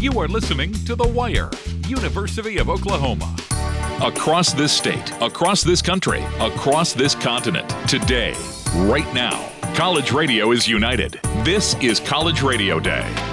You are listening to The Wire, University of Oklahoma. Across this state, across this country, across this continent, today, right now, college radio is united. This is College Radio Day.